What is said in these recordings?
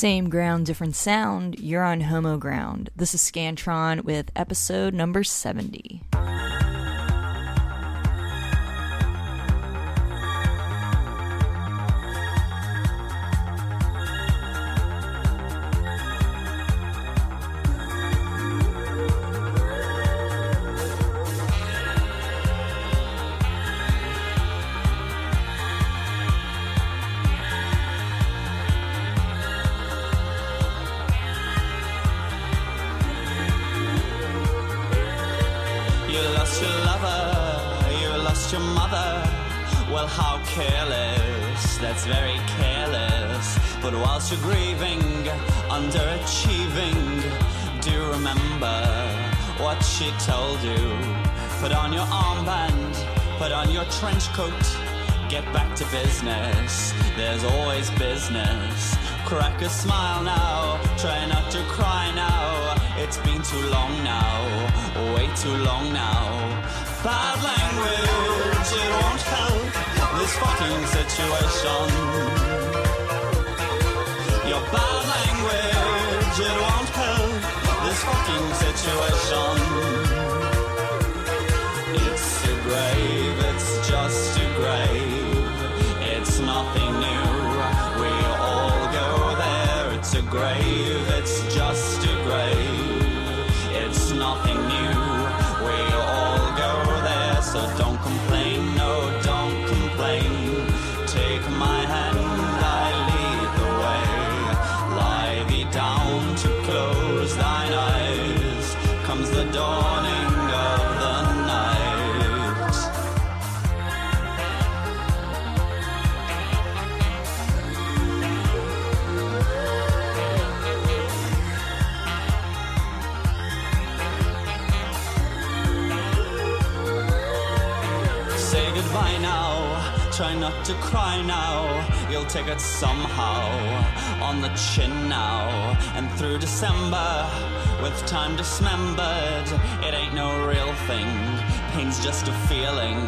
Same ground, different sound. You're on Homoground. This is Scantron with episode number 70. Business. There's always business. Crack a smile now, try not to cry now. It's been too long now, way too long now. Bad language, it won't help this fucking situation. Your bad language, it won't help this fucking situation. Cry now. You'll take it somehow, on the chin now. And through December, with time dismembered, it ain't no real thing. Pain's just a feeling.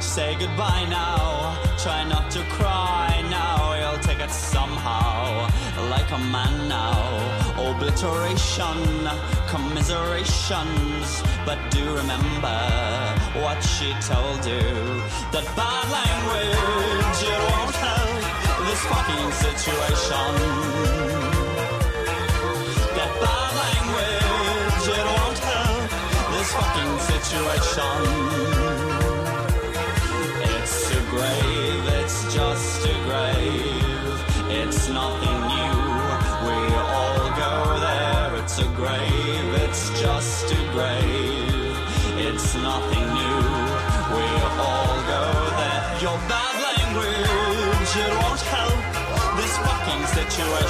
Say goodbye now, try not to cry now. You'll take it somehow, like a man now. Obliteration, commiserations, but do remember what she told you. That bad language, it won't help this fucking situation. That bad language, it won't help this fucking situation.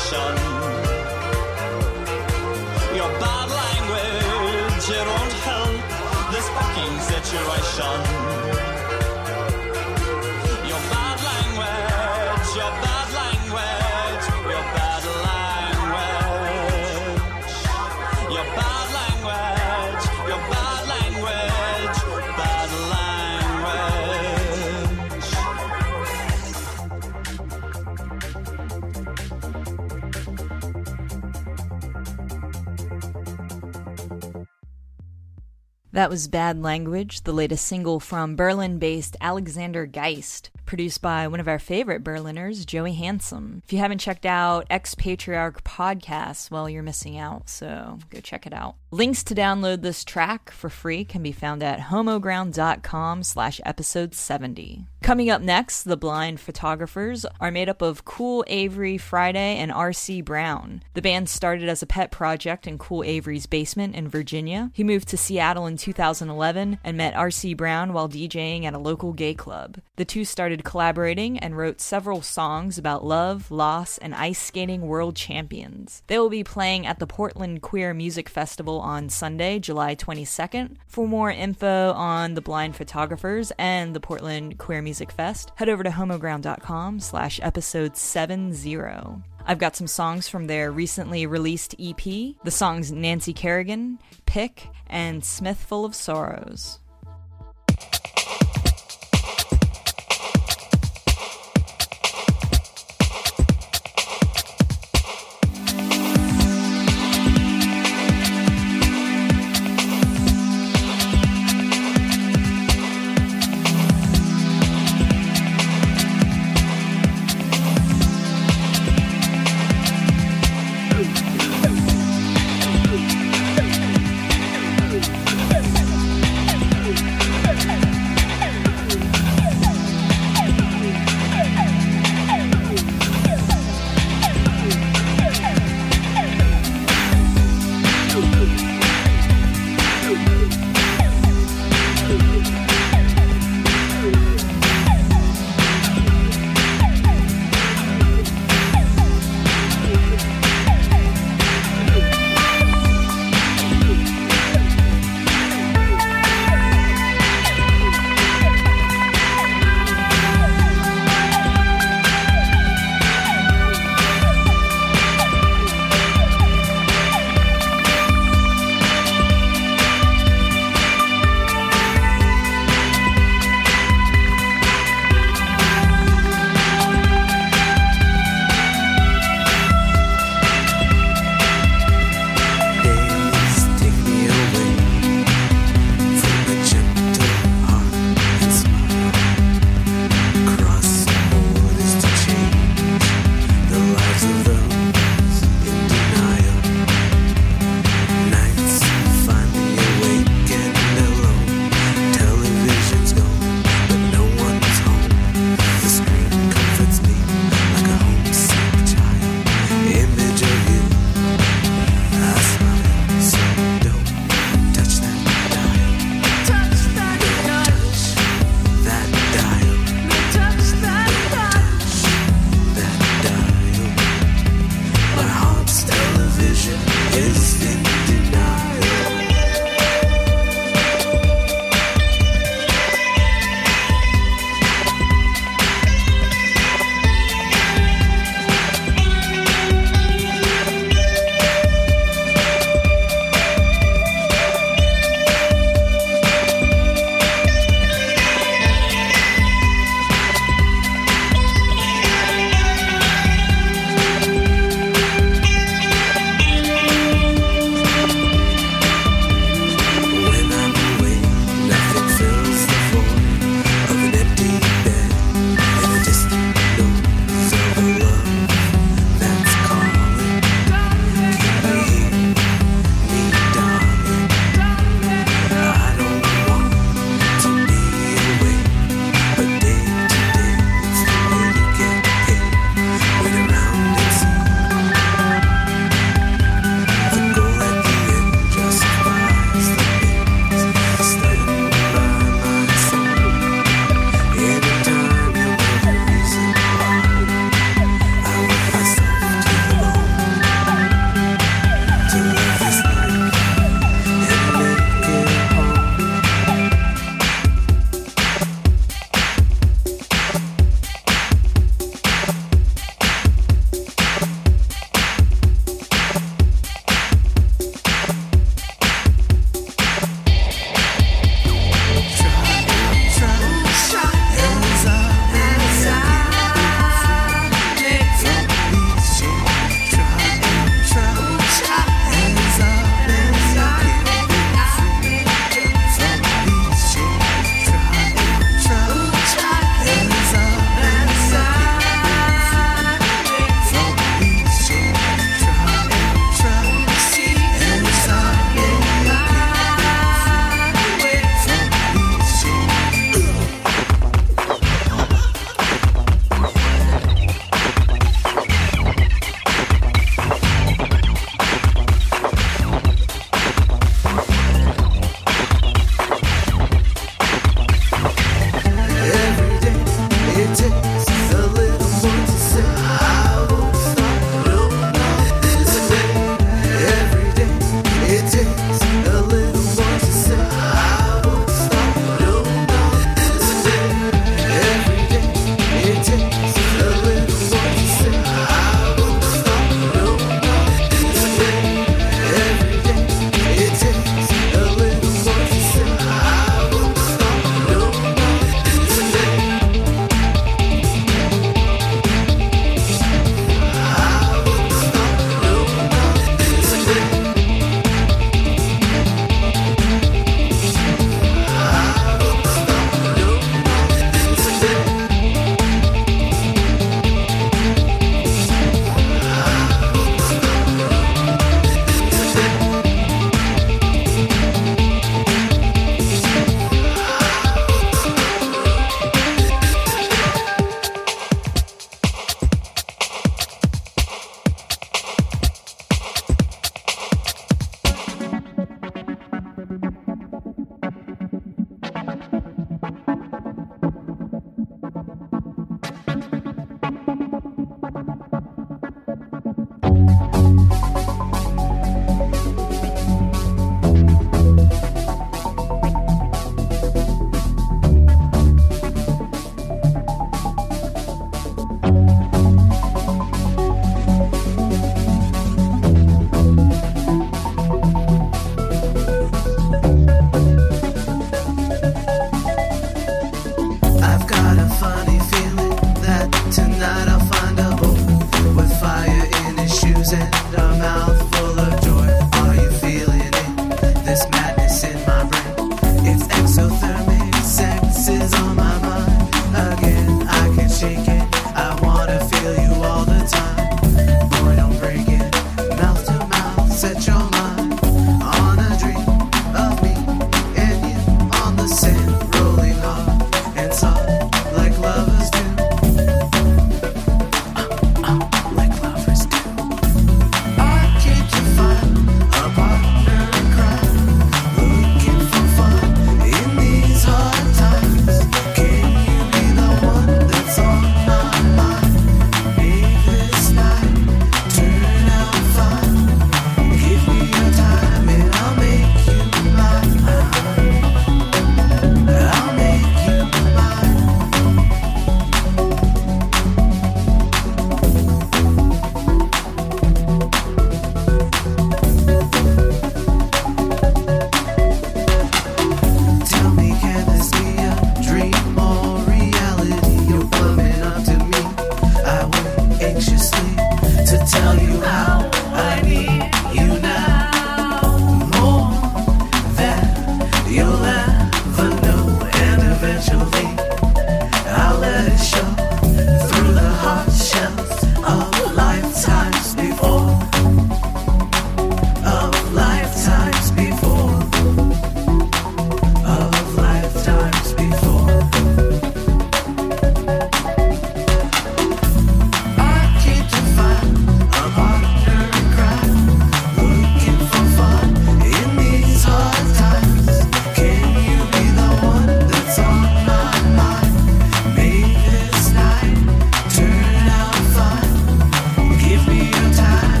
Situation. That was Bad Language, the latest single from Berlin based Alexander Geist, produced by one of our favorite Berliners, Joey Handsome. If you haven't checked out Ex Patriarch Podcast, well, you're missing out, so go check it out. Links to download this track for free can be found at homoground.com slash episode 70. Coming up next, the blind photographers are made up of Cool Avery Friday and R.C. Brown. The band started as a pet project in Cool Avery's basement in Virginia. He moved to Seattle in 2011 and met R.C. Brown while DJing at a local gay club. The two started collaborating and wrote several songs about love, loss, and ice skating world champions. They will be playing at the Portland Queer Music Festival on Sunday, July 22nd. For more info on the blind photographers and the Portland Queer Music Fest, head over to homoground.com slash episode 70. I've got some songs from their recently released EP, the songs Nancy Kerrigan, Pick, and Smith Full of Sorrows.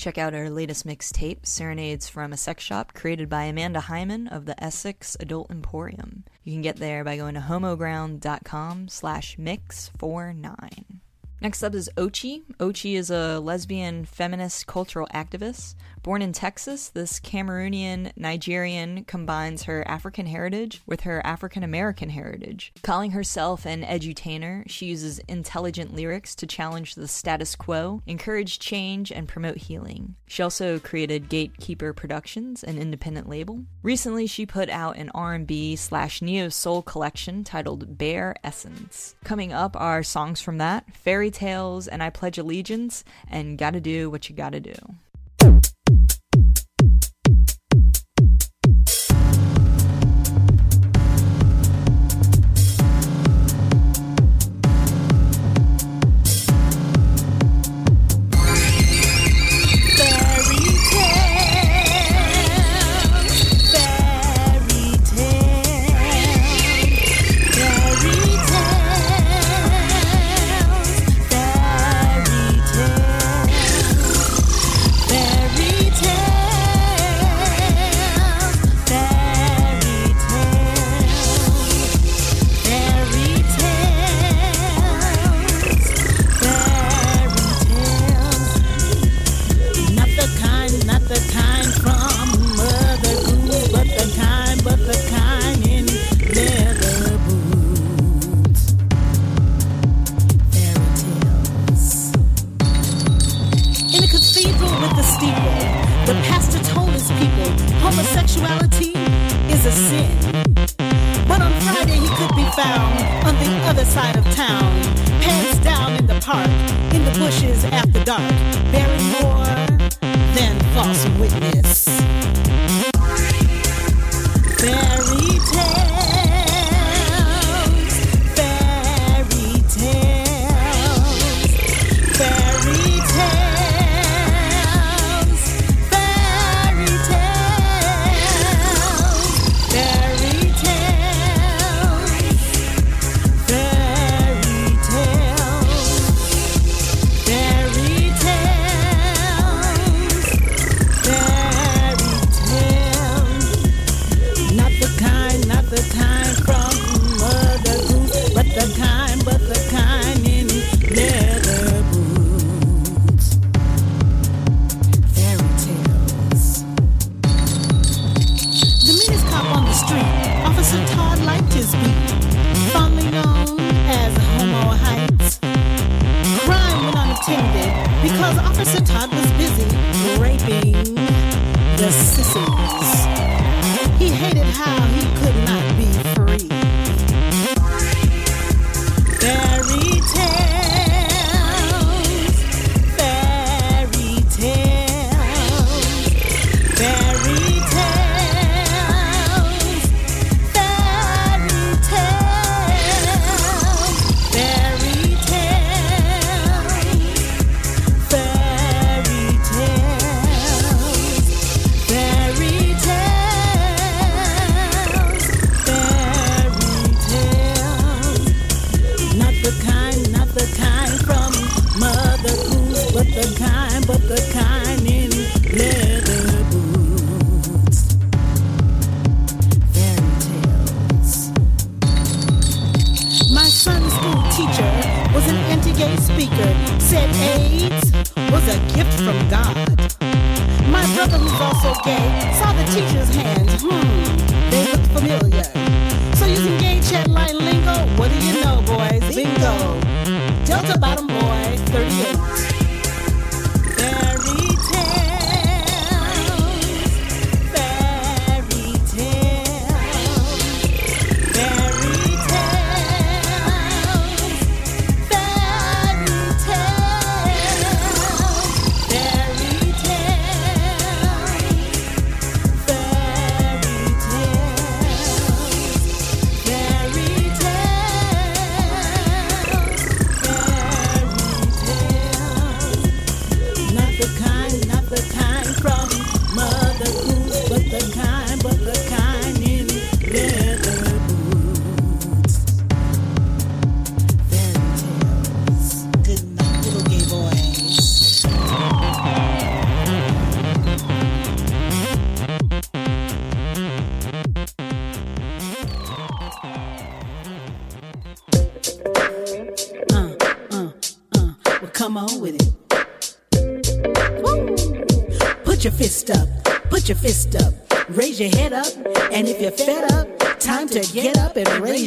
Check out our latest mixtape, Serenades from a Sex Shop, created by Amanda Hyman of the Essex Adult Emporium. You can get there by going to homoground.com slash mix49. Next up is Ochi. Ochi is a lesbian feminist cultural activist. Born in Texas, this Cameroonian Nigerian combines her African heritage with her African American heritage. Calling herself an edutainer, she uses intelligent lyrics to challenge the status quo, encourage change, and promote healing. She also created Gatekeeper Productions, an independent label. Recently, she put out an R&B slash neo soul collection titled Bare Essence. Coming up are songs from that, Fairy Tales, and I Pledge Allegiance, and Gotta Do What You Gotta Do.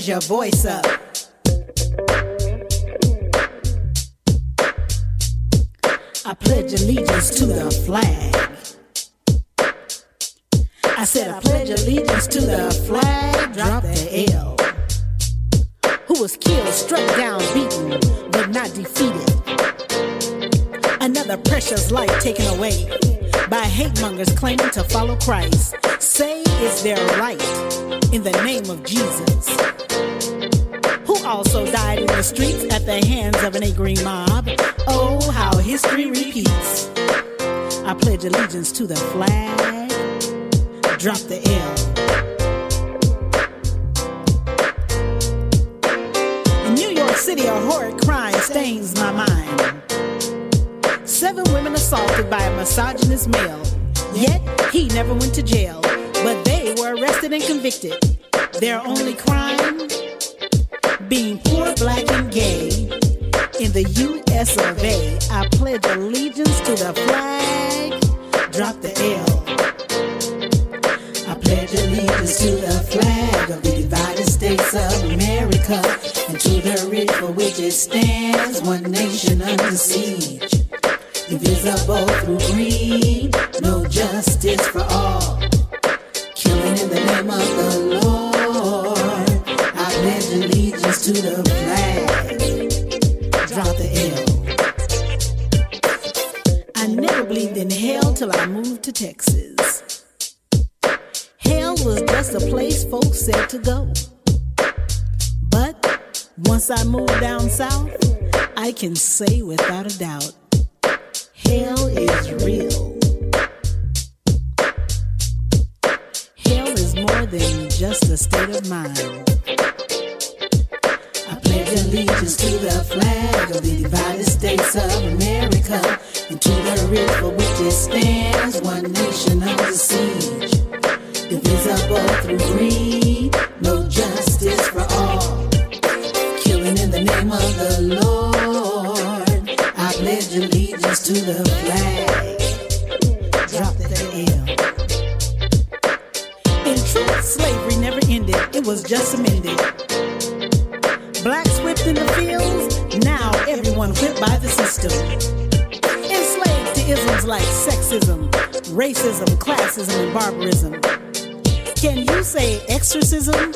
Raise your voice up. I pledge allegiance to the flag. I said I pledge allegiance to the flag, drop the L who was killed, struck down, beaten, but not defeated. Another precious life taken away by hate mongers claiming to follow Christ. Say it's their right an mob. Oh, how history repeats. I pledge allegiance to the flag, drop the L. In New York City, a horrid crime stains my mind. Seven women assaulted by a misogynist male. Yet he never went to jail, but they were arrested and convicted. Their only crime? Being poor, black, and gay. In the US of A, I pledge allegiance to the flag. Drop the L. I pledge allegiance to the flag of the United States of America and to the rich for which it stands, one nation under siege. Invisible through greed, no justice for all. Killing in the name of the Lord. I pledge allegiance to the till I moved to Texas. Hell was just a place folks said to go. But once I moved down south, I can say without a doubt, hell is real. Hell is more than just a state of mind. Pledge allegiance to the flag of the divided States of America and to the for which it stands, one nation under siege. Divisible through greed, no justice for all. Killing in the name of the Lord. I pledge allegiance to the flag. Drop the L. In truth, slavery never ended, it was just amended. Blacks whipped in the fields, now everyone whipped by the system. Enslaved to isms like sexism, racism, classism, and barbarism. Can you say exorcism?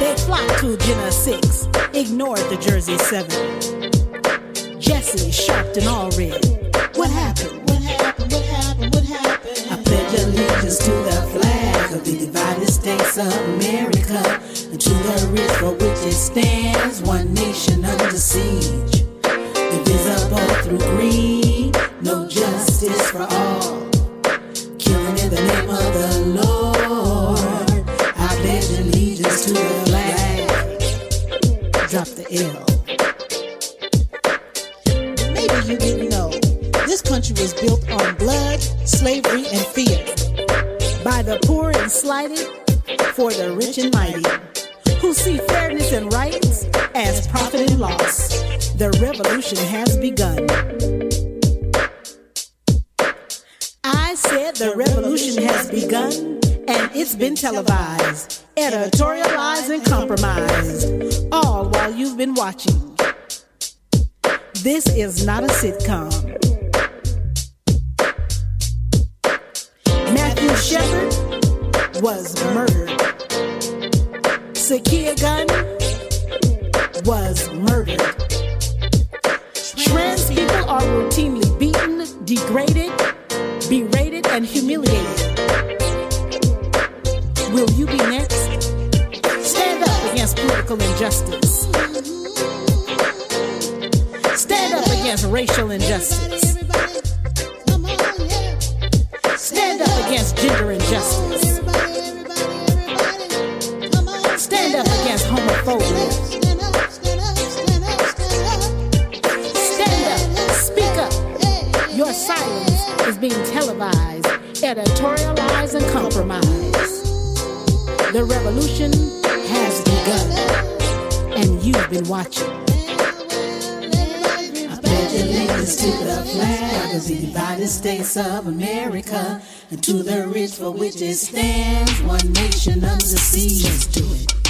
They flocked to Jena 6, ignored the Jersey 7. Jesse, sharp and all red. What happened? What happened? What happened? What happened? I pledge allegiance to the flag of the divided states of America the rich for which it stands, one nation under siege. Divisible through greed, no justice for all. Killing in the name of the Lord. I pledge allegiance to the flag. Drop the L. Maybe you didn't know. This country was built on blood, slavery, and fear. By the poor and slighted, for the rich and mighty, who see fairness and rights as profit and loss. The revolution has begun. I said the revolution has begun, and it's been televised, editorialized, and compromised, all while you've been watching. This is not a sitcom. Matthew Shepard was murdered. Sakia Gunn was murdered. Trans people are routinely beaten, degraded, berated, and humiliated. Will you be next? Stand up against political injustice. Stand up against racial injustice. Against gender injustice. Stand up against homophobia. Stand up. Speak up. Your silence is being televised, editorialized, and compromised. The revolution has begun, and you've been watching. I pledge allegiance to the flag of the United States of America and to the rich for which it stands, one nation under siege. Just do it.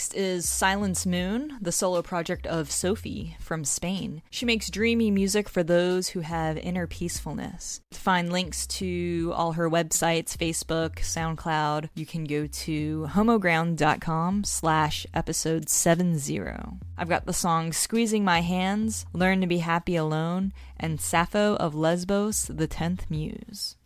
Next is Silence Moon, the solo project of Sophie from Spain. She makes dreamy music for those who have inner peacefulness. To find links to all her websites, Facebook, SoundCloud, you can go to homoground.com slash episode 70. I've got the songs Squeezing My Hands, Learn to Be Happy Alone, and Sappho of Lesbos, the Tenth Muse.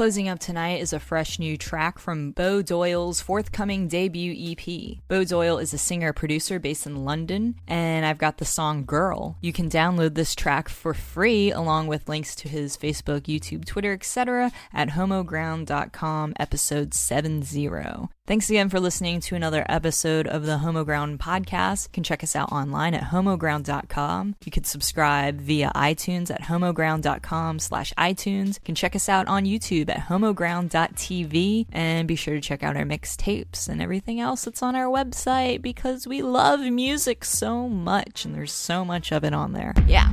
Closing up tonight is a fresh new track from Bo Doyle's forthcoming debut EP. Bo Doyle is a singer producer based in London, and I've got the song Girl. You can download this track for free along with links to his Facebook, YouTube, Twitter, etc. at homoground.com episode 70. Thanks again for listening to another episode of the Homoground podcast. You can check us out online at homoground.com. You can subscribe via iTunes at homoground.com slash iTunes. You can check us out on YouTube at homoground.tv and be sure to check out our mixtapes and everything else that's on our website because we love music so much and there's so much of it on there. Yeah.